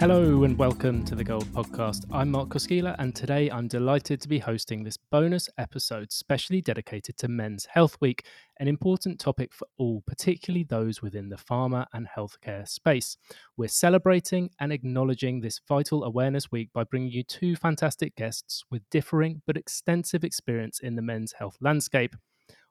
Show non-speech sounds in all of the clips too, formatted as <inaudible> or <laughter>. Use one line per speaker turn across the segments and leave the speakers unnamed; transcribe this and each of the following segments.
Hello and welcome to the Gold Podcast. I'm Mark Koskila, and today I'm delighted to be hosting this bonus episode specially dedicated to Men's Health Week, an important topic for all, particularly those within the pharma and healthcare space. We're celebrating and acknowledging this vital awareness week by bringing you two fantastic guests with differing but extensive experience in the men's health landscape.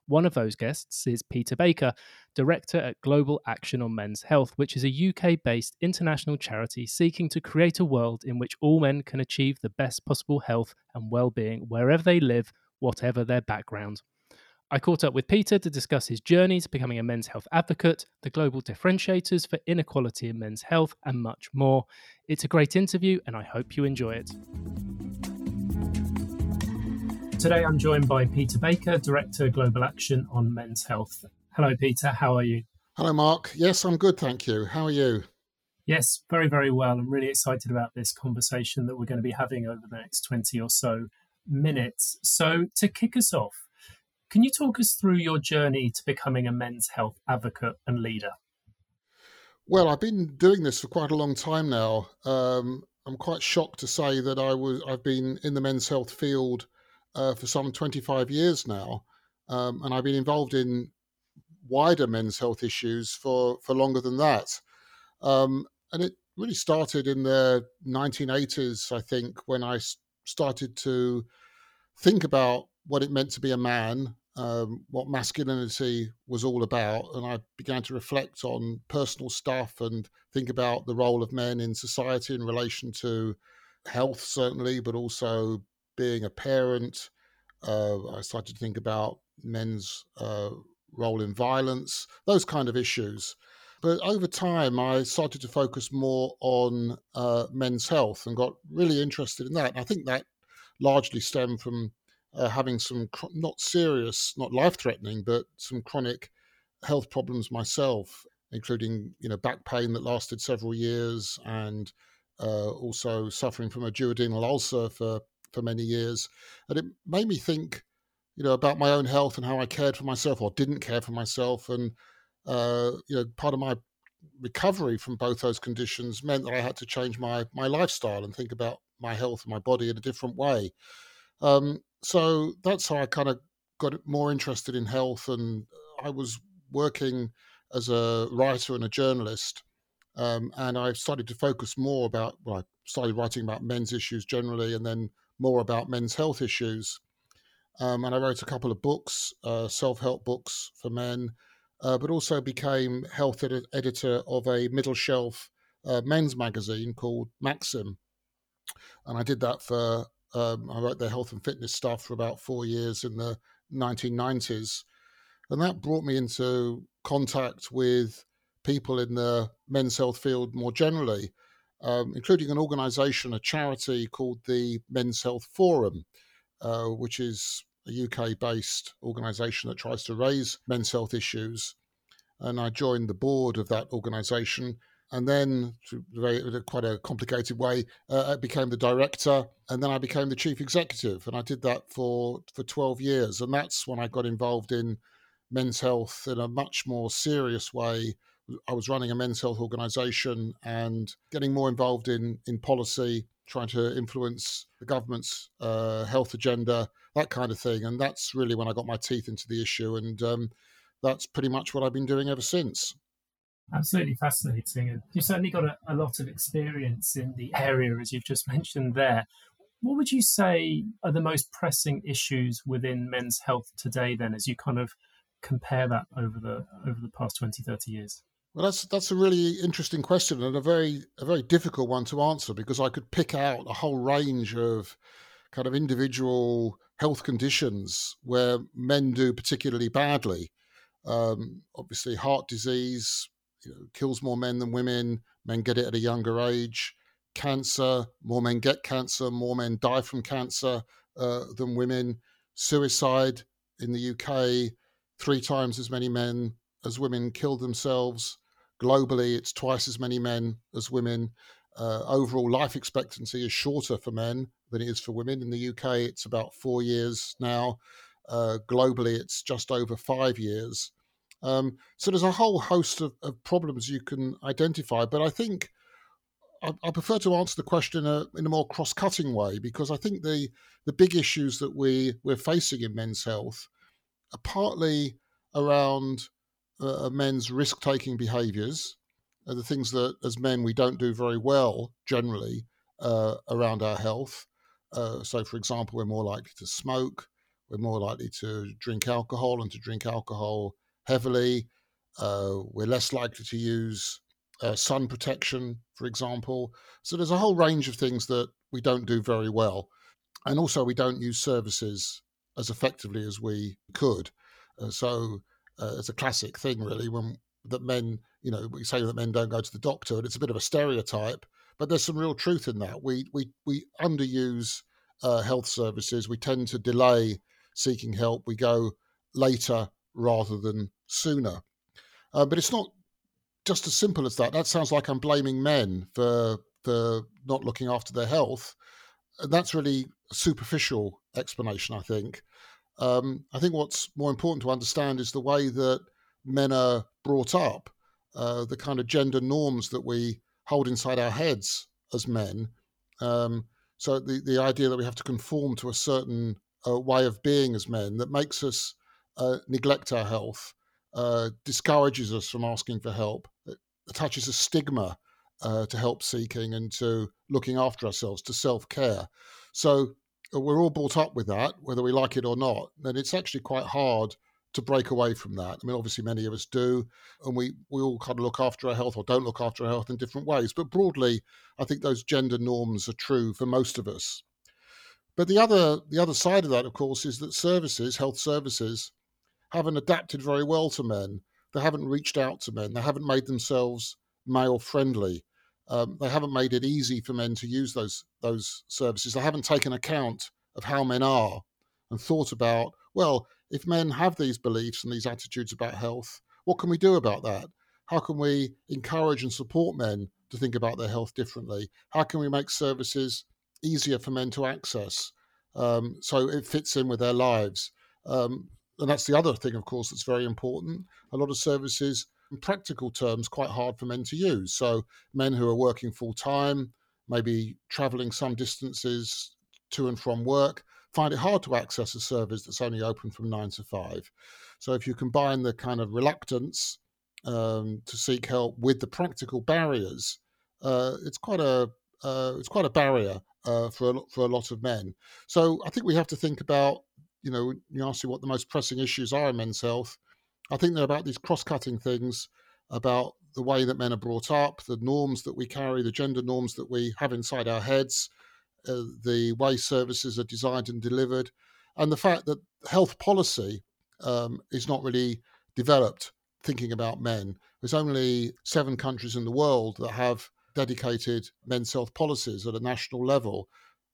One of those guests is Peter Baker, Director at Global Action on Men's Health, which is a UK based international charity seeking to create a world in which all men can achieve the best possible health and well being wherever they live, whatever their background. I caught up with Peter to discuss his journey to becoming a men's health advocate, the global differentiators for inequality in men's health, and much more. It's a great interview, and I hope you enjoy it. Today I'm joined by Peter Baker, Director Global Action on Men's Health. Hello, Peter. How are you?
Hello, Mark. Yes, I'm good, thank you. How are you?
Yes, very, very well. I'm really excited about this conversation that we're going to be having over the next 20 or so minutes. So, to kick us off, can you talk us through your journey to becoming a men's health advocate and leader?
Well, I've been doing this for quite a long time now. Um, I'm quite shocked to say that I was I've been in the men's health field uh, for some 25 years now, um, and I've been involved in wider men's health issues for, for longer than that. Um, and it really started in the 1980s, I think, when I started to think about what it meant to be a man, um, what masculinity was all about. And I began to reflect on personal stuff and think about the role of men in society in relation to health, certainly, but also being a parent. Uh, I started to think about men's uh, role in violence, those kind of issues. But over time, I started to focus more on uh, men's health and got really interested in that. And I think that largely stemmed from uh, having some not serious, not life threatening, but some chronic health problems myself, including you know back pain that lasted several years and uh, also suffering from a duodenal ulcer for for many years, and it made me think, you know, about my own health and how I cared for myself or didn't care for myself, and uh, you know, part of my recovery from both those conditions meant that I had to change my my lifestyle and think about my health and my body in a different way. Um, so that's how I kind of got more interested in health, and I was working as a writer and a journalist um, and I started to focus more about, well, I started writing about men's issues generally, and then more about men's health issues. Um, and I wrote a couple of books, uh, self help books for men, uh, but also became health ed- editor of a middle shelf uh, men's magazine called Maxim. And I did that for, um, I wrote their health and fitness stuff for about four years in the 1990s. And that brought me into contact with people in the men's health field more generally um, including an organization, a charity called the Men's Health Forum, uh, which is a UK based organization that tries to raise men's health issues. And I joined the board of that organization. And then, very, quite a complicated way, uh, I became the director, and then I became the chief executive, and I did that for for twelve years. And that's when I got involved in men's health in a much more serious way I was running a men's health organization and getting more involved in, in policy, trying to influence the government's uh, health agenda, that kind of thing. And that's really when I got my teeth into the issue. And um, that's pretty much what I've been doing ever since.
Absolutely fascinating. And you've certainly got a, a lot of experience in the area, as you've just <laughs> mentioned there. What would you say are the most pressing issues within men's health today, then, as you kind of compare that over the over the past 20, 30 years?
Well, that's that's a really interesting question and a very a very difficult one to answer because I could pick out a whole range of kind of individual health conditions where men do particularly badly. Um, obviously, heart disease you know, kills more men than women. Men get it at a younger age. Cancer, more men get cancer, more men die from cancer uh, than women. Suicide in the UK, three times as many men as women kill themselves. Globally, it's twice as many men as women. Uh, overall life expectancy is shorter for men than it is for women. In the UK, it's about four years now. Uh, globally, it's just over five years. Um, so there's a whole host of, of, problems you can identify. But I think I, I, prefer to answer the question uh, in a more cross-cutting way because I think the the big issues that we we're facing in men's health are partly around uh, men's risk-taking behaviours, uh, the things that as men we don't do very well generally uh, around our health. Uh, so, for example, we're more likely to smoke, we're more likely to drink alcohol and to drink alcohol heavily. Uh, we're less likely to use uh, sun protection, for example. So there's a whole range of things that we don't do very well. And also, we don't use services as effectively as we could. So uh, it's a classic thing, really, when that men, you know, we say that men don't go to the doctor, and it's a bit of a stereotype, but there's some real truth in that. We we we underuse uh, health services. We tend to delay seeking help. We go later rather than sooner. Uh, but it's not just as simple as that. That sounds like I'm blaming men for for not looking after their health. And that's really a superficial explanation, I think. Um, I think what's more important to understand is the way that men are brought up, uh, the kind of gender norms that we hold inside our heads as men. Um, so the, the idea that we have to conform to a certain uh, way of being as men that makes us uh, neglect our health, uh, discourages us from asking for help, attaches a stigma uh, to help seeking and to looking after ourselves, to self care. So uh, we're all brought up with that, whether we like it or not. And it's actually quite hard to break away from that. I mean, obviously, many of us do, and we, we all kind of look after our health or don't look after our health in different ways. But broadly, I think those gender norms are true for most of us. But the other the other side of that, of course, is that services, health services, haven't adapted very well to men. They haven't reached out to men. They haven't made themselves male friendly. Um, they haven't made it easy for men to use those those services. They haven't taken account of how men are and thought about well, if men have these beliefs and these attitudes about health, what can we do about that? How can we encourage and support men to think about their health differently? How can we make services easier for men to access um, so it fits in with their lives? Um, and that's the other thing, of course, that's very important. A lot of services, in practical terms, quite hard for men to use. So men who are working full time, maybe traveling some distances to and from work, find it hard to access a service that's only open from nine to five. So if you combine the kind of reluctance um, to seek help with the practical barriers, uh, it's quite a uh, it's quite a barrier uh, for a, for a lot of men. So I think we have to think about you know, you ask me what the most pressing issues are in men's health. I think they're about these cross-cutting things about the way that men are brought up, the norms that we carry, the gender norms that we have inside our heads, uh, the way services are designed and delivered, and the fact that health policy um, is not really developed thinking about men. There's only seven countries in the world that have dedicated men's health policies at a national level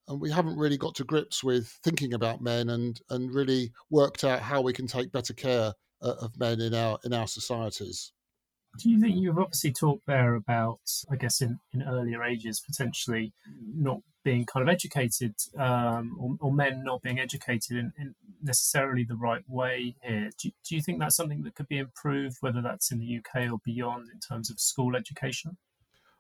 and we haven't really got to grips with thinking about men and and really worked out how we can take better care of men in our in our societies.
Do you think you've obviously talked there about, I guess, in, in earlier ages, potentially not being kind of educated, um, or, or, men not being educated in, in, necessarily the right way here? Do, do you think that's something that could be improved, whether that's in the UK or beyond, in terms of school education?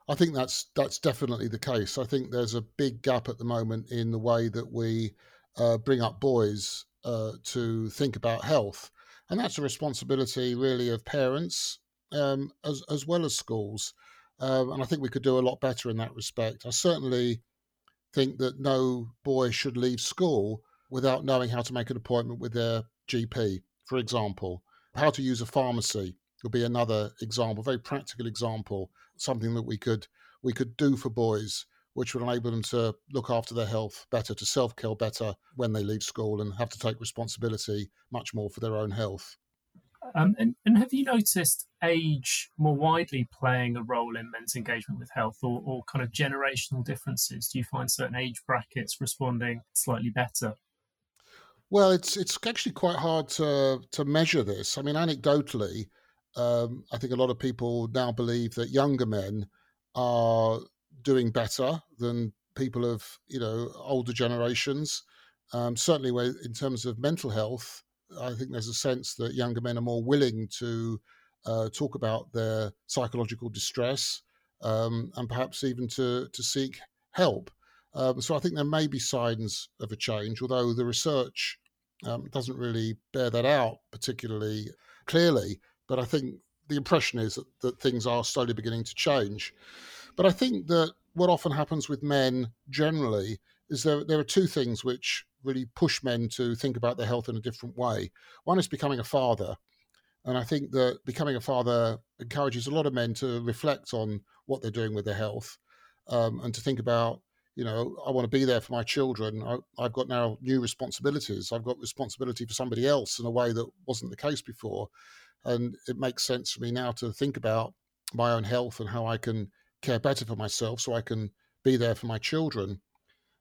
I think that's that's definitely the case. I think there's a big gap at the moment in the way that we uh, bring up boys uh, to think about health, and that's a responsibility really of parents um, as as well as schools. Um, and I think we could do a lot better in that respect. I certainly think that no boy should leave school without knowing how to make an appointment with their GP, for example, how to use a pharmacy, would be another example, a very practical example, something that we could we could do for boys, which would enable them to look after their health better, to self care better when they leave school, and have to take responsibility much more for their own health.
Um, and, and, have you noticed age more widely playing a role in men's engagement with health or, or kind of generational differences? Do you find certain age brackets responding slightly better?
Well, it's it's actually quite hard to to measure this. I mean, anecdotally, um, I think a lot of people now believe that younger men are doing better than people of you know older generations. Um, certainly, in terms of mental health, I think there's a sense that younger men are more willing to uh, talk about their psychological distress, um, and perhaps even to, to seek help. Um, so I think there may be signs of a change, although the research um, doesn't really bear that out particularly clearly. But I think the impression is that, that things are slowly beginning to change. But I think that what often happens with men generally is there there are two things which really push men to think about their health in a different way. One is becoming a father, and I think that becoming a father encourages a lot of men to reflect on what they're doing with their health um, and to think about, you know, I want to be there for my children. I, I've got now new responsibilities. I've got responsibility for somebody else in a way that wasn't the case before. And it makes sense for me now to think about my own health and how I can care better for myself so I can be there for my children.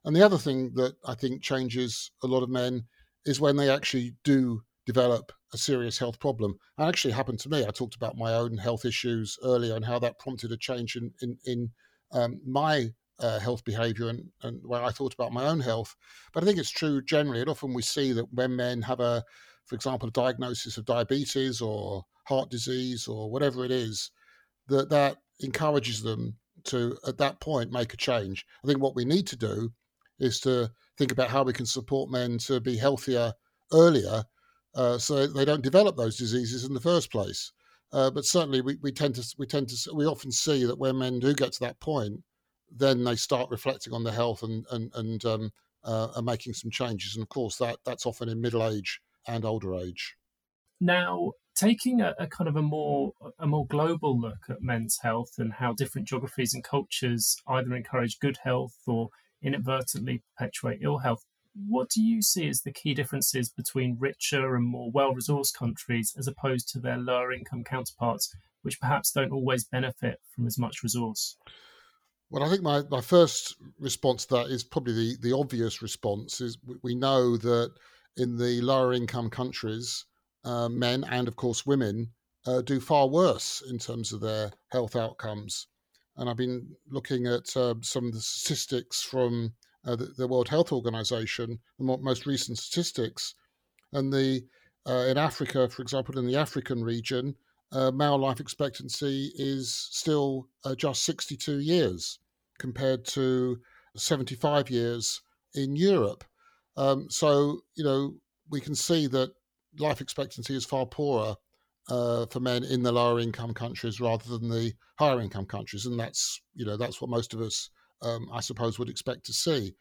And the other thing that I think changes a lot of men is when they actually do develop a serious health problem. It actually happened to me. I talked about my own health issues earlier and how that prompted a change in in, in um, my uh, health behavior and, and where I thought about my own health. But I think it's true generally. And often we see that when men have a, for example, a diagnosis of diabetes or heart disease or whatever it is, that that encourages them to at that point make a change. I think what we need to do is to think about how we can support men to be healthier earlier uh, so they don't develop those diseases in the first place. Uh, but certainly we, we tend to we tend to we often see that when men do get to that point, then they start reflecting on their health and and and um, uh, making some changes. And of course that that's often in middle age and older age.
Now, taking a, a, kind of a more mm. a more global look at men's health and how different geographies and cultures either encourage good health or inadvertently perpetuate ill health. What do you see as the key differences between richer and more well resourced countries as opposed to their lower income counterparts, which perhaps don't always benefit from as much resource?
Well, I think my, my first response to that is probably the, the obvious response is we know that in the lower income countries, uh, men and of course women uh, do far worse in terms of their health outcomes. And I've been looking at uh, some of the statistics from uh, the, the, World Health Organization, the most recent statistics, and the uh, in Africa, for example, in the African region, male life expectancy is still just 62 years compared to 75 years in Europe. Um, so you know we can see that life expectancy is far poorer uh, for men in the lower income countries rather than the higher income countries, and that's you know that's what most of us um, I suppose, would expect to see.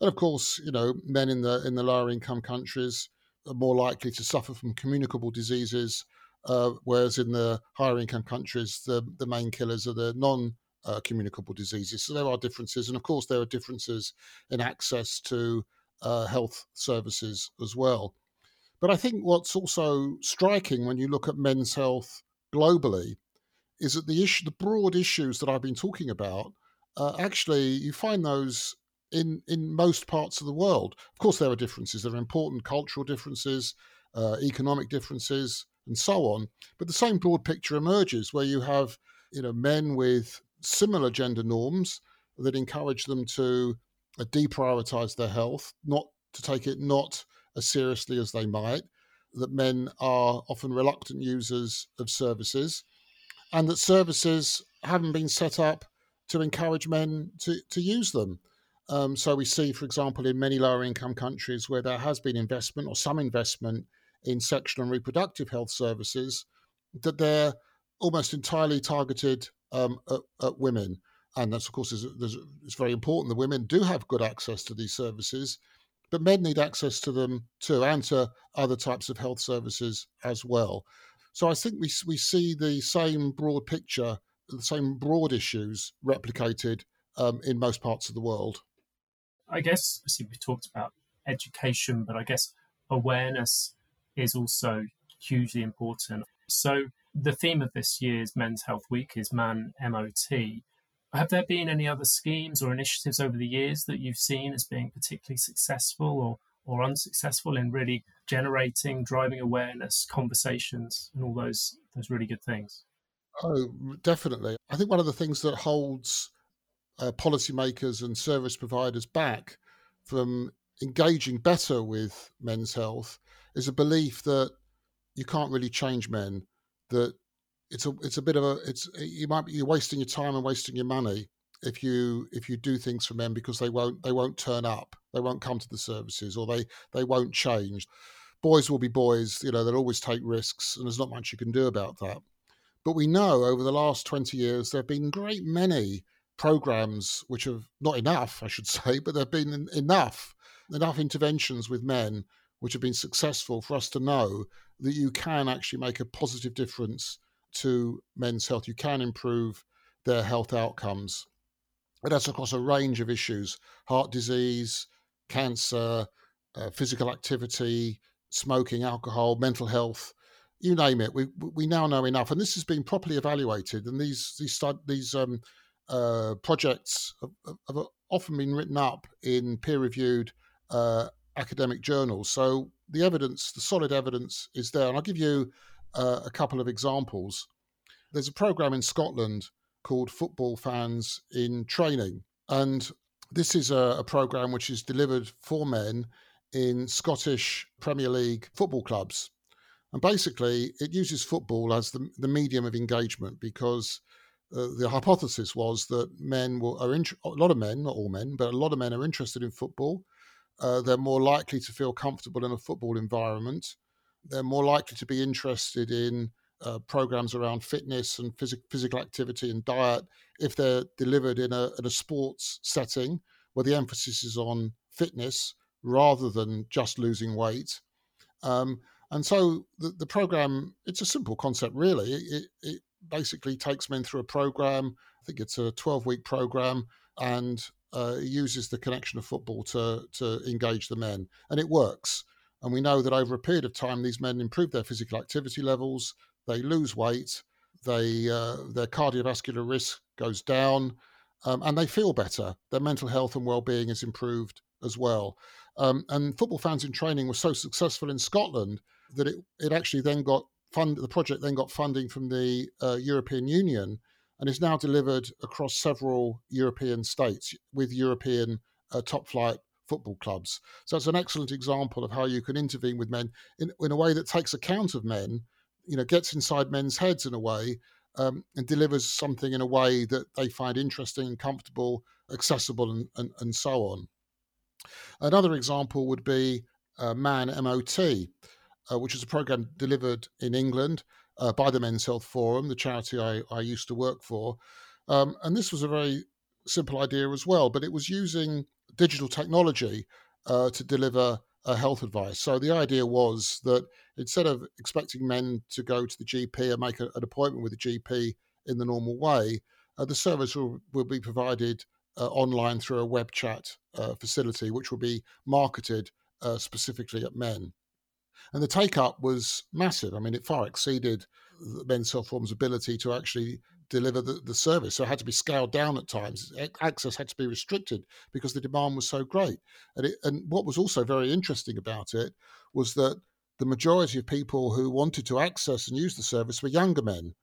And of course, you know, men in the in the lower income countries are more likely to suffer from communicable diseases, uh, whereas in the higher income countries, the the main killers are the non uh, communicable diseases. So there are differences, and of course, there are differences in access to uh, health services as well. But I think what's also striking when you look at men's health globally is that the issue, the broad issues that I've been talking about, uh, actually you find those in in most parts of the world. Of course, there are differences. There are important cultural differences, uh, economic differences, and so on. But the same broad picture emerges where you have you know men with similar gender norms that encourage them to uh, deprioritize their health, not to take it not as seriously as they might. That men are often reluctant users of services, and that services haven't been set up to encourage men to, to use them. Um, so we see, for example, in many lower income countries where there has been investment or some investment in sexual and reproductive health services, that they're almost entirely targeted um, at, at, women. And that's, of course, is, it's very important that women do have good access to these services, but men need access to them too, and to other types of health services as well. So I think we, we see the same broad picture the same broad issues replicated um, in most parts of the world.
I guess, see, we talked about education, but I guess awareness is also hugely important. So, the theme of this year's Men's Health Week is Man MOT. Have there been any other schemes or initiatives over the years that you've seen as being particularly successful or, or unsuccessful in really generating, driving awareness, conversations, and all those those really good things?
Oh, definitely. I think one of the things that holds uh, policymakers and service providers back from engaging better with men's health is a belief that you can't really change men, that it's a it's a bit of a it's eh, you might be you're wasting your time and wasting your money if you if you do things for men because they won't they won't turn up they won't come to the services or they they won't change. Boys will be boys you know they'll always take risks and there's not much you can do about that. But we know over the last 20 years there have been great many programs which have not enough i should <laughs> say but there have been enough enough interventions with men which have been successful for us to know that you can actually make a positive difference to men's health you can improve their health outcomes and that's across a range of issues heart disease, cancer, uh, physical activity, smoking, alcohol, mental health, you name it. We, we now know enough. And this has been properly evaluated. And these, these, these um, uh, projects have, have, often been written up in peer reviewed uh, academic journals. So the evidence, the solid evidence is there. And I'll give you uh, a couple of examples. There's a program in Scotland called Football Fans in Training. And this is a, a program which is delivered for men in Scottish Premier League football clubs. And basically, it uses football as the, the medium of engagement because uh, the hypothesis was that men will, are in, a lot of men, not all men, but a lot of men are interested in football. Uh, they're more likely to feel comfortable in a football environment. They're more likely to be interested in uh, programs around fitness and phys- physical activity and diet if they're delivered in a, in a sports setting where the emphasis is on fitness rather than just losing weight. Um, and so the, the program, it's a simple concept, really. It, it basically takes men through a program. I think it's a 12 week program and uh, uses the connection of football to, to engage the men. And it works. And we know that over a period of time, these men improve their physical activity levels, they lose weight, they uh, their cardiovascular risk goes down, um, and they feel better. Their mental health and well-being is improved as well. Um, and football fans in training was so successful in Scotland that it it actually then got fund. The project then got funding from the uh, European Union and is now delivered across several European states with European uh, top flight football clubs. So it's an excellent example of how you can intervene with men in, in a way that takes account of men you know gets inside men's heads in a way um, and delivers something in a way that they find interesting and comfortable, accessible, and, and, and so on. Another example would be uh, Man MOT, uh, which is a program delivered in England uh, by the Men's Health Forum, the charity I, I used to work for. Um, and this was a very simple idea as well, but it was using digital technology uh, to deliver uh, health advice. So the idea was that instead of expecting men to go to the GP and make a, an appointment with the GP in the normal way, uh, the service will, will be provided uh, online through a web chat uh, facility, which will be marketed uh, specifically at men. And the take up was massive. I mean, it far exceeded Men's Health Forum's ability to actually deliver the, the service. So it had to be scaled down at times. Access had to be restricted because the demand was so great. And, it, and what was also very interesting about it was that the majority of people who wanted to access and use the service were younger men,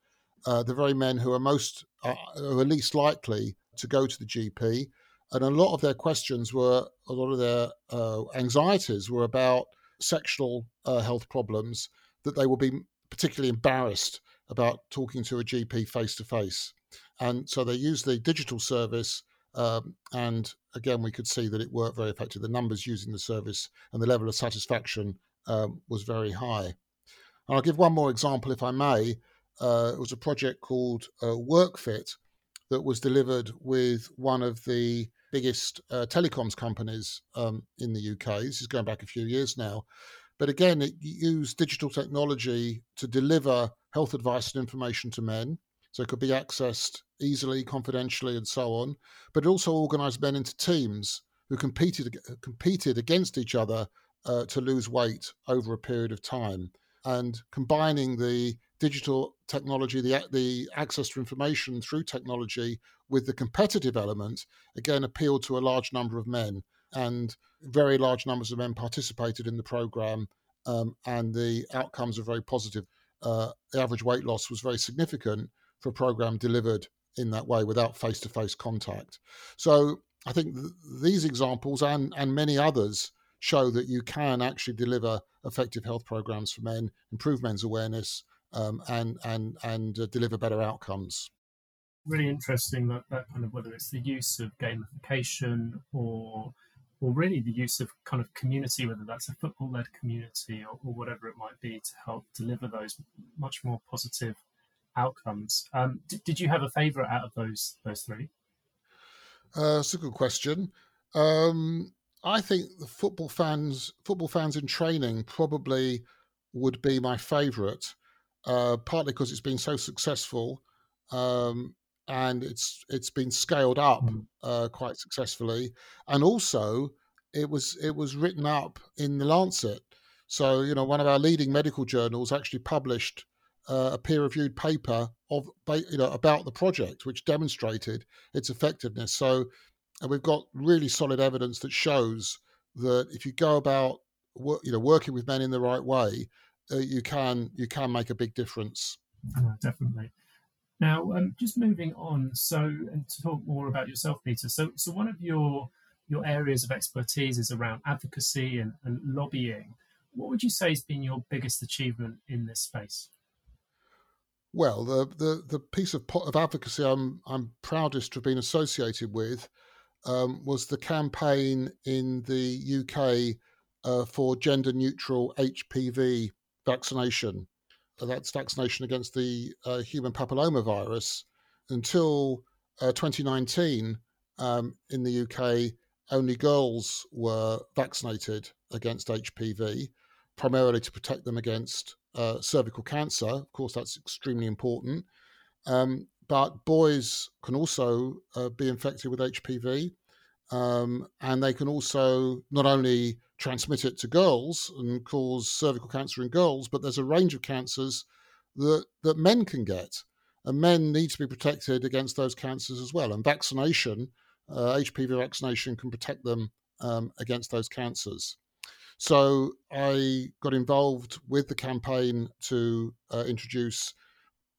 uh, the very men who are most, uh, who are least likely to go to the GP. And a lot of their questions were, a lot of their uh, anxieties were about sexual uh, health problems that they will be particularly embarrassed about talking to a GP face to face. And so they used the digital service. Um, and again, we could see that it worked very effectively. The numbers using the service and the level of satisfaction um, was very high. And I'll give one more example, if I may. Uh, it was a project called uh, WorkFit that was delivered with one of the biggest uh, telecoms companies um, in the UK. This is going back a few years now. But again, it used digital technology to deliver health advice and information to men. So it could be accessed easily, confidentially, and so on. But it also organized men into teams who competed competed against each other uh, to lose weight over a period of time. And combining the digital technology, the, the access to information through technology with the competitive element, again, appealed to a large number of men and very large numbers of men participated in the program, um, and the outcomes are very positive. Uh, the average weight loss was very significant for a program delivered in that way without face-to-face contact. So I think th- these examples and and many others show that you can actually deliver effective health programs for men, improve men's awareness, um, and and and uh, deliver better outcomes.
Really interesting that, that kind of whether it's the use of gamification or or really the use of kind of community, whether that's a football led community or, or, whatever it might be, to help deliver those much more positive outcomes. Um, did, did you have a favourite out of those those three?
Uh, that's a good question. Um, I think the football fans, football fans in training, probably would be my favourite. Uh, partly because it's been so successful, um, and it's it's been scaled up mm. uh, quite successfully, and also it was it was written up in the Lancet. So you know, one of our leading medical journals actually published uh, a peer-reviewed paper of you know about the project, which demonstrated its effectiveness. So, and we've got really solid evidence that shows that if you go about you know working with men in the right way, uh, you can you can make a big difference.
Uh, definitely. Now, um, just moving on, so and to talk more about yourself, Peter. So, so one of your your areas of expertise is around advocacy and, and lobbying. What would you say has been your biggest achievement in this space?
Well, the the, the piece of, of advocacy I'm I'm proudest to have been associated with um, was the campaign in the UK uh, for gender neutral HPV vaccination. That's vaccination against the uh, human papillomavirus. Until uh, 2019, um, in the UK, only girls were vaccinated against HPV, primarily to protect them against uh, cervical cancer. Of course, that's extremely important. Um, but boys can also uh, be infected with HPV, um, and they can also not only transmit it to girls and cause cervical cancer in girls, but there's a range of cancers that, that men can get. And men need to be protected against those cancers as well. And vaccination, uh, HPV vaccination, can protect them um, against those cancers. So I got involved with the campaign to uh, introduce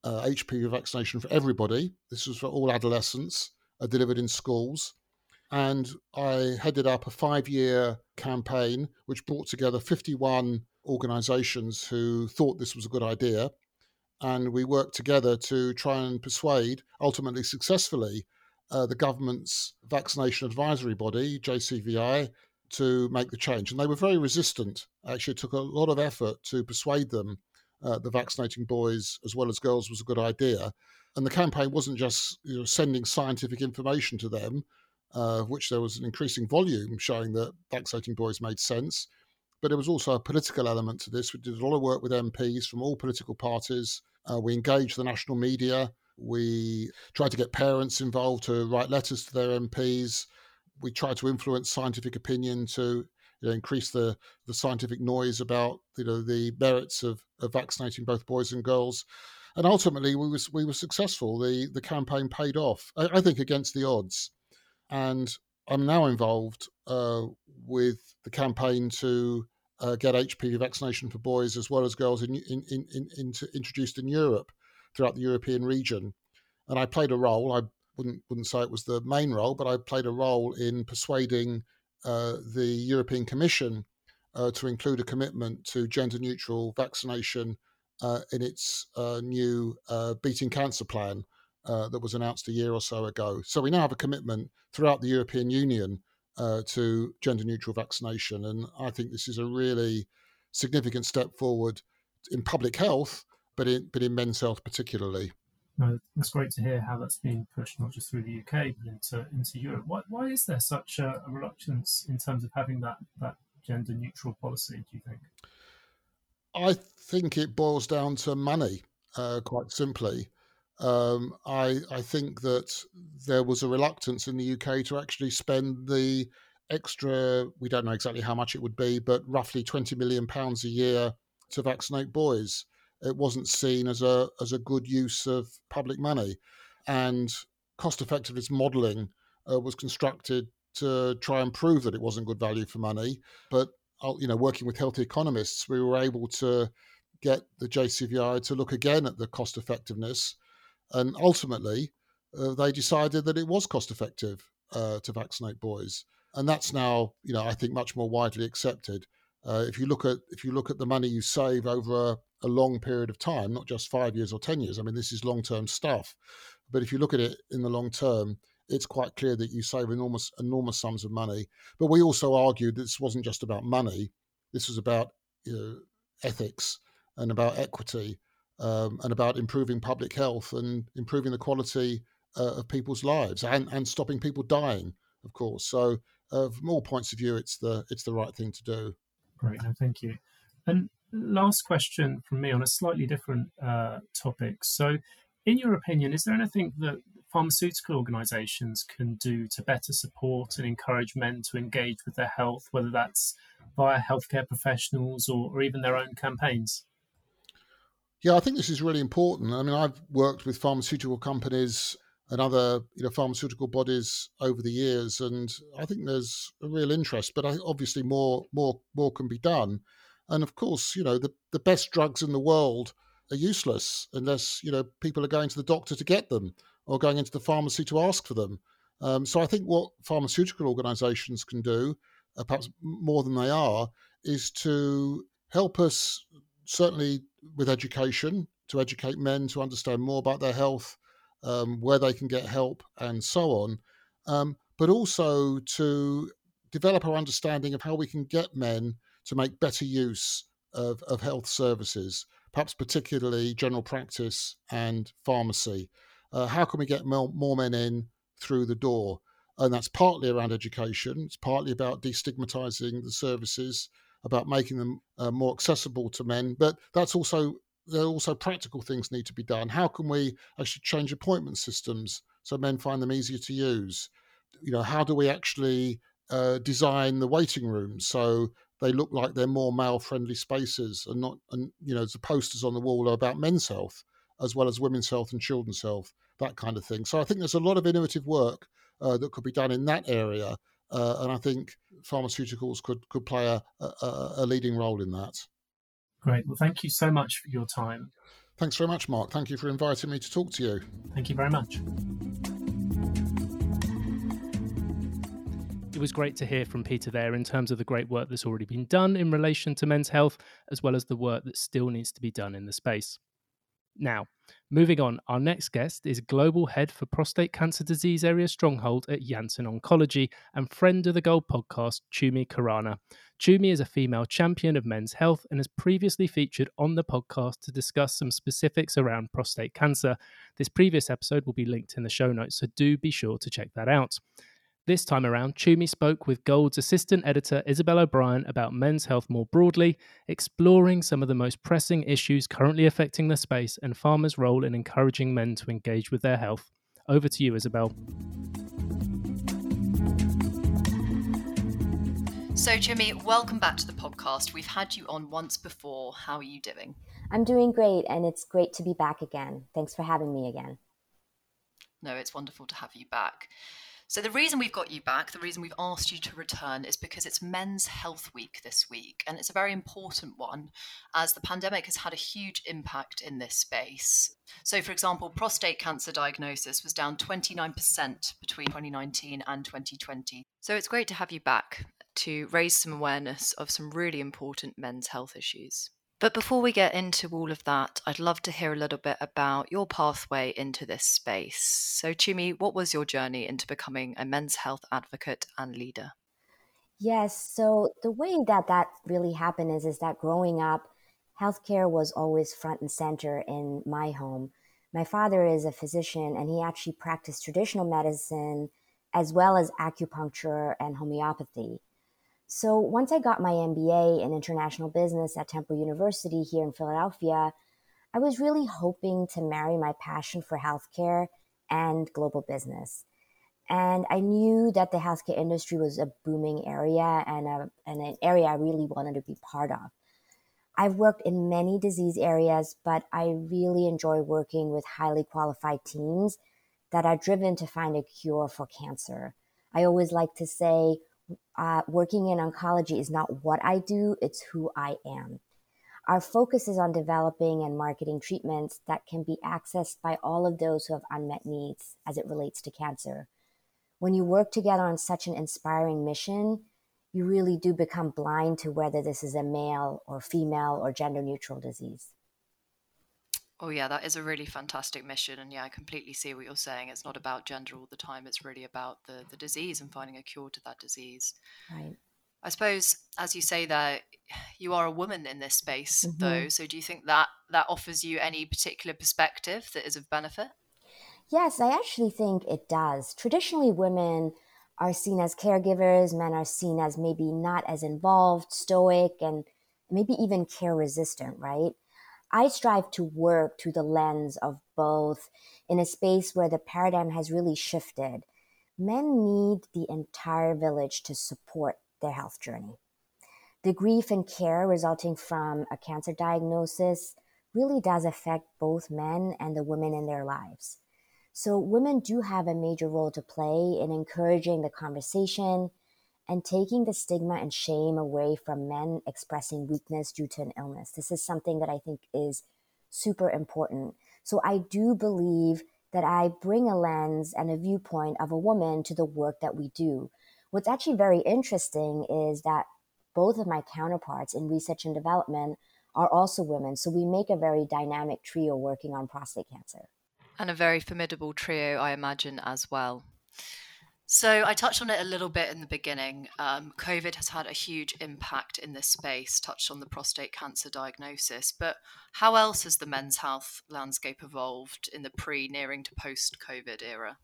uh, HPV vaccination for everybody. This was for all adolescents, uh, delivered in schools and I headed up a five year campaign which brought together 51 organizations who thought this was a good idea. And we worked together to try and persuade, ultimately successfully, uh, the government's vaccination advisory body, JCVI, to make the change. And they were very resistant. Actually, it took a lot of effort to persuade them uh, the vaccinating boys as well as girls was a good idea. And the campaign wasn't just you know, sending scientific information to them, uh, which there was an increasing volume showing that vaccinating boys made sense. But there was also a political element to this. We did a lot of work with MPs from all political parties. Uh, we engaged the national media. We tried to get parents involved to write letters to their MPs. We tried to influence scientific opinion to you know, increase the, the scientific noise about you know the merits of, of vaccinating both boys and girls. And ultimately, we was we were successful. The the campaign paid off. I, I think against the odds and I'm now involved uh, with the campaign to uh, get HPV vaccination for boys as well as girls in, in, in, introduced in Europe throughout the European region. And I played a role. I wouldn't wouldn't say it was the main role, but I played a role in persuading uh, the European Commission uh, to include a commitment to gender neutral vaccination uh, in its uh, new beating cancer plan uh, that was announced a year or so ago. So we now have a commitment throughout the European Union uh, to gender neutral vaccination. And I think this is a really significant step forward in public health, but in, but in men's health particularly.
No, that's great to hear how that's being pushed not just through the UK but into into Europe. Why, why is there such a, a reluctance in terms of having that that gender neutral policy? Do you think?
I think it boils down to money, uh, quite simply. Um, I, I think that there was a reluctance in the UK to actually spend the extra, we don't know exactly how much it would be, but roughly 20 million pounds a year to vaccinate boys. It wasn't seen as a as a good use of public money, and cost effectiveness modelling uh, was constructed to try and prove that it wasn't good value for money. But uh, you know, working with healthy economists, we were able to get the JCVI to look again at the cost effectiveness and ultimately, uh, they decided that it was cost effective uh, to vaccinate boys. And that's now, you know, I think much more widely accepted. Uh, if you look at if you look at the money you save over a, a long period of time, not just five years or ten years. I mean, this is long term stuff. But if you look at it in the long term, it's quite clear that you save enormous enormous sums of money. But we also argued this wasn't just about money. This was about you know, ethics and about equity um, and about improving public health and improving the quality uh, of people's lives and, and stopping people dying, of course. So, uh, from all points of view, it's the it's the right thing to do.
Great, no, thank you. And last question from me on a slightly different uh, topic. So, in your opinion, is there anything that pharmaceutical organisations can do to better support and encourage men to engage with their health, whether that's via healthcare professionals or, or even their own campaigns?
Yeah, I think this is really important. I mean, I've worked with pharmaceutical companies and other you know pharmaceutical bodies over the years, and I think there's a real interest. But I, obviously, more more more can be done. And of course, you know the the best drugs in the world are useless unless you know people are going to the doctor to get them or going into the pharmacy to ask for them. Um, so I think what pharmaceutical organisations can do, uh, perhaps more than they are, is to help us certainly with education to educate men to understand more about their health, um, where they can get help, and so on. Um, but also to develop our understanding of how we can get men to make better use of, of health services, perhaps particularly general practice and pharmacy. Uh, how can we get more, more men in through the door? And that's partly around education. It's partly about destigmatizing the services about making them uh, more accessible to men. But that's also there are also practical things need to be done. How can we actually change appointment systems so men find them easier to use? You know, how do we actually uh, design the waiting rooms so they look like they're more male-friendly spaces and not, and you know, the posters on the wall are about men's health as well as women's health and children's health, that kind of thing. So I think there's a lot of innovative work uh, that could be done in that area uh, and I think pharmaceuticals could could play a, a, a leading role in that.
Great. Well, thank you so much for your time.
Thanks very much, Mark. Thank you for inviting me to talk to you.
Thank you very much. It was great to hear from Peter there in terms of the great work that's already been done in relation to men's health, as well as the work that still needs to be done in the space. Now, moving on, our next guest is Global Head for Prostate Cancer Disease Area Stronghold at Janssen Oncology and friend of the Gold podcast, Chumi Khurana. Chumi is a female champion of men's health and has previously featured on the podcast to discuss some specifics around prostate cancer. This previous episode will be linked in the show notes, so do be sure to check that out. This time around, Chumi spoke with Gold's assistant editor Isabel O'Brien about men's health more broadly, exploring some of the most pressing issues currently affecting the space and pharma's role in encouraging men to engage with their health. Over to you, Isabel.
So, Chumi, welcome back to the podcast. We've had you on once before. How are you doing?
I'm doing great, and it's great to be back again. Thanks for having me again.
No, it's wonderful to have you back. So, the reason we've got you back, the reason we've asked you to return is because it's Men's Health Week this week. And it's a very important one as the pandemic has had a huge impact in this space. So, for example, prostate cancer diagnosis was down 29% between 2019 and 2020. So, it's great to have you back to raise some awareness of some really important men's health issues. But before we get into all of that, I'd love to hear a little bit about your pathway into this space. So, Chumi, what was your journey into becoming a men's health advocate and leader?
Yes, so the way that that really happened is is that growing up, healthcare was always front and center in my home. My father is a physician and he actually practiced traditional medicine as well as acupuncture and homeopathy. So once I got my MBA in international business at Temple University here in Philadelphia, I was really hoping to marry my passion for healthcare and global business. And I knew that the healthcare industry was a booming area and, a, and an area I really wanted to be part of. I've worked in many disease areas, but I really enjoy working with highly qualified teams that are driven to find a cure for cancer. I always like to say, uh, working in oncology is not what I do, it's who I am. Our focus is on developing and marketing treatments that can be accessed by all of those who have unmet needs as it relates to cancer. When you work together on such an inspiring mission, you really do become blind to whether this is a male or female or gender neutral disease.
Oh, yeah, that is a really fantastic mission. And yeah, I completely see what you're saying. It's not about gender all the time, it's really about the, the disease and finding a cure to that disease.
Right.
I suppose, as you say there, you are a woman in this space, mm-hmm. though. So, do you think that that offers you any particular perspective that is of benefit?
Yes, I actually think it does. Traditionally, women are seen as caregivers, men are seen as maybe not as involved, stoic, and maybe even care resistant, right? I strive to work through the lens of both in a space where the paradigm has really shifted. Men need the entire village to support their health journey. The grief and care resulting from a cancer diagnosis really does affect both men and the women in their lives. So, women do have a major role to play in encouraging the conversation and taking the stigma and shame away from men expressing weakness due to an illness. This is something that I think is super important. So, I do believe that I bring a lens and a viewpoint of a woman to the work that we do. What's actually very interesting is that both of my counterparts in research and development are also women. So we make a very dynamic trio working on prostate cancer.
And a very formidable trio, I imagine, as well. So I touched on it a little bit in the beginning. Um, COVID has had a huge impact in this space, touched on the prostate cancer diagnosis. But how else has the men's health landscape evolved in the pre, nearing to post COVID era?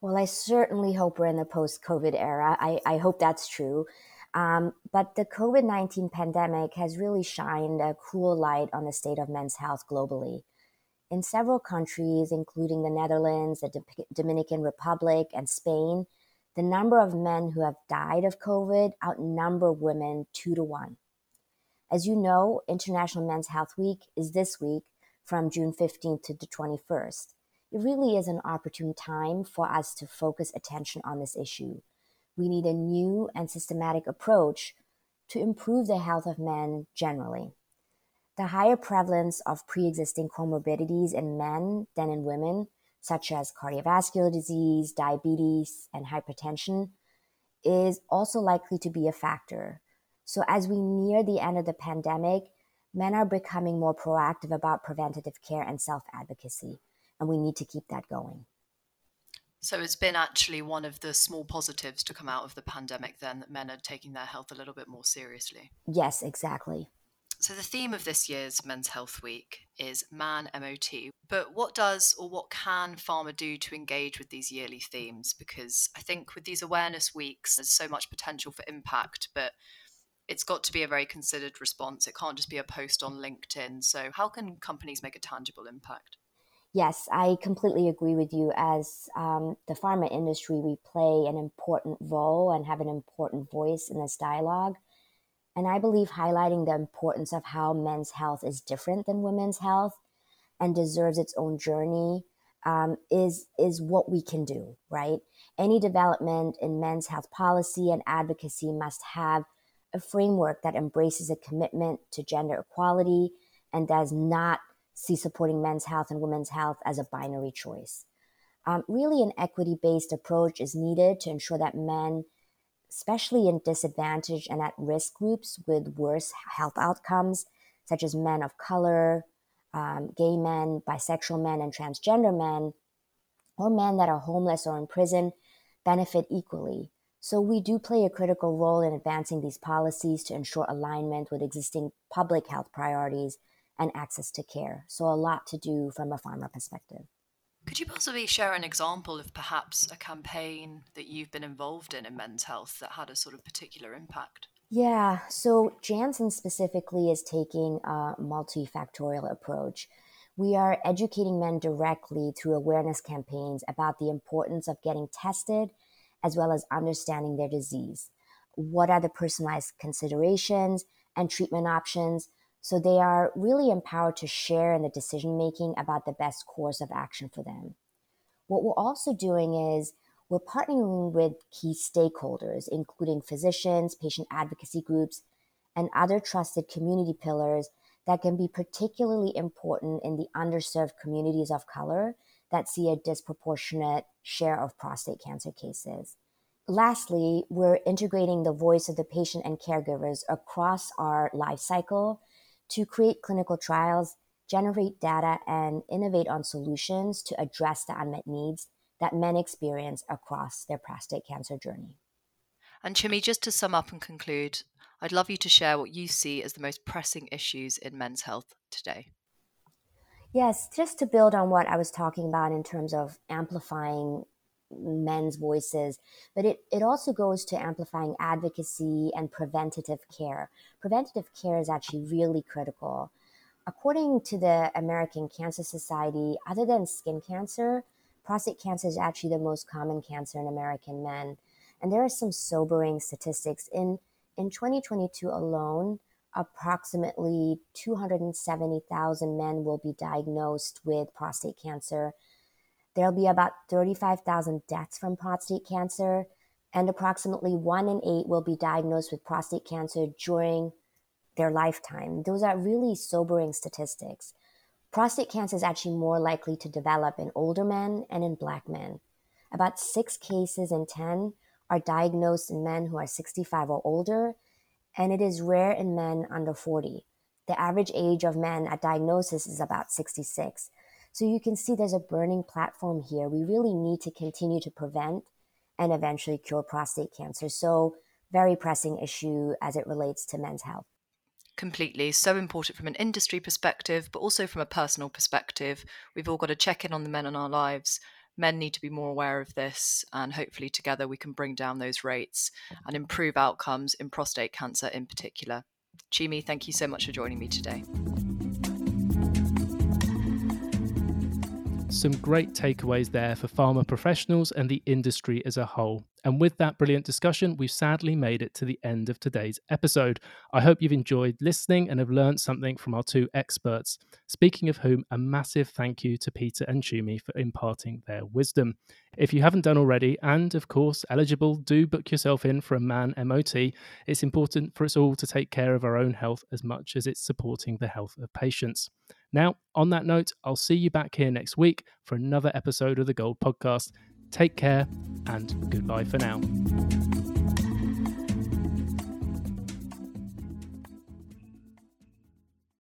Well, I certainly hope we're in the post COVID era. I, I hope that's true. Um, but the COVID 19 pandemic has really shined a cruel light on the state of men's health globally. In several countries, including the Netherlands, the D- Dominican Republic, and Spain, the number of men who have died of COVID outnumber women two to one. As you know, International Men's Health Week is this week from June 15th to the 21st it really is an opportune time for us to focus attention on this issue. We need a new and systematic approach to improve the health of men generally. The higher prevalence of pre existing comorbidities in men than in women, such as cardiovascular disease, diabetes, and hypertension, is also likely to be a factor. So, as we near the end of the pandemic, men are becoming more proactive about preventative care and self advocacy and we need to keep that going.
So it's been actually one of the small positives to come out of the pandemic, then, that men are taking their health a little bit more seriously.
Yes, exactly.
So the theme of this year's Men's Health Week is Man MOT. But what does or what can pharma do to engage with these yearly themes? Because I think with these awareness weeks, there's so much potential for impact, but it's got to be a very considered response. It can't just be a post on LinkedIn. So how can companies make a tangible impact?
Yes, I completely agree with you. As um, the pharma industry, we play an important role and have an important voice in this dialogue. And I believe highlighting the importance of how men's health is different than women's health and deserves its own journey um, is is what we can do. Right? Any development in men's health policy and advocacy must have a framework that embraces a commitment to gender equality and does not see supporting men's health and women's health as a binary choice. Um, really, an equity based approach is needed to ensure that men, especially in disadvantaged and at risk groups with worse health outcomes, such as men of color, um, gay men, bisexual men, and transgender men, or men that are homeless or in prison, benefit equally. So, we do play a critical role in advancing these policies to ensure alignment with existing public health priorities and access to care. So, a lot to do from a pharma perspective.
Could you possibly share an example of perhaps a campaign that you've been involved in in men's health that had a sort of particular impact?
Yeah, so Janssen specifically is taking a multifactorial approach. We are educating men directly through awareness campaigns about the importance of getting tested as well as understanding their disease. What are the personalized considerations and treatment options? So they are really empowered to share in the decision making about the best course of action for them. What we're also doing is we're partnering with key stakeholders, including physicians, patient advocacy groups, and other trusted community pillars that can be particularly important in the underserved communities of color that see a disproportionate share of prostate cancer cases. lastly, we're integrating the voice of the patient and caregivers across our life cycle to create clinical trials, generate data, and innovate on solutions to address the unmet needs that men experience across their prostate cancer journey.
And Chumi, just to sum up and conclude, I'd love you to share what you see as the most pressing issues in men's health today.
Yes, just to build on what I was talking about in terms of amplifying men's voices, but it, it also goes to amplifying advocacy and preventative care. Preventative care is actually really critical. According to the American Cancer Society, other than skin cancer, prostate cancer is actually the most common cancer in American men. And there are some sobering statistics. In, in 2022 alone, approximately 270,000 men will be diagnosed with prostate cancer. There'll be about 35,000 deaths from prostate cancer, and approximately one in eight will be diagnosed with prostate cancer during their lifetime. Those are really sobering statistics. Prostate cancer is actually more likely to develop in older men and in black men. About six cases in 10 are diagnosed in men who are 65 or older, and it is rare in men under 40. The average age of men at diagnosis is about 66. So you can see there's a burning platform here. We really need to continue to prevent and eventually cure prostate cancer. So, very pressing issue as it relates to men's health.
Completely. So important from an industry perspective, but also from a personal perspective. We've all got to check in on the men in our lives. Men need to be more aware of this, and hopefully, together, we can bring down those rates and improve outcomes in prostate cancer in particular. Chumi, thank you so much for joining me today.
Some great takeaways there for pharma professionals and the industry as a whole. And with that brilliant discussion, we've sadly made it to the end of today's episode. I hope you've enjoyed listening and have learned something from our two experts. Speaking of whom, a massive thank you to Peter and Chumi for imparting their wisdom. If you haven't done already, and of course eligible, do book yourself in for a man MOT. It's important for us all to take care of our own health as much as it's supporting the health of patients. Now, on that note, I'll see you back here next week for another episode of the Gold Podcast. Take care and goodbye for now.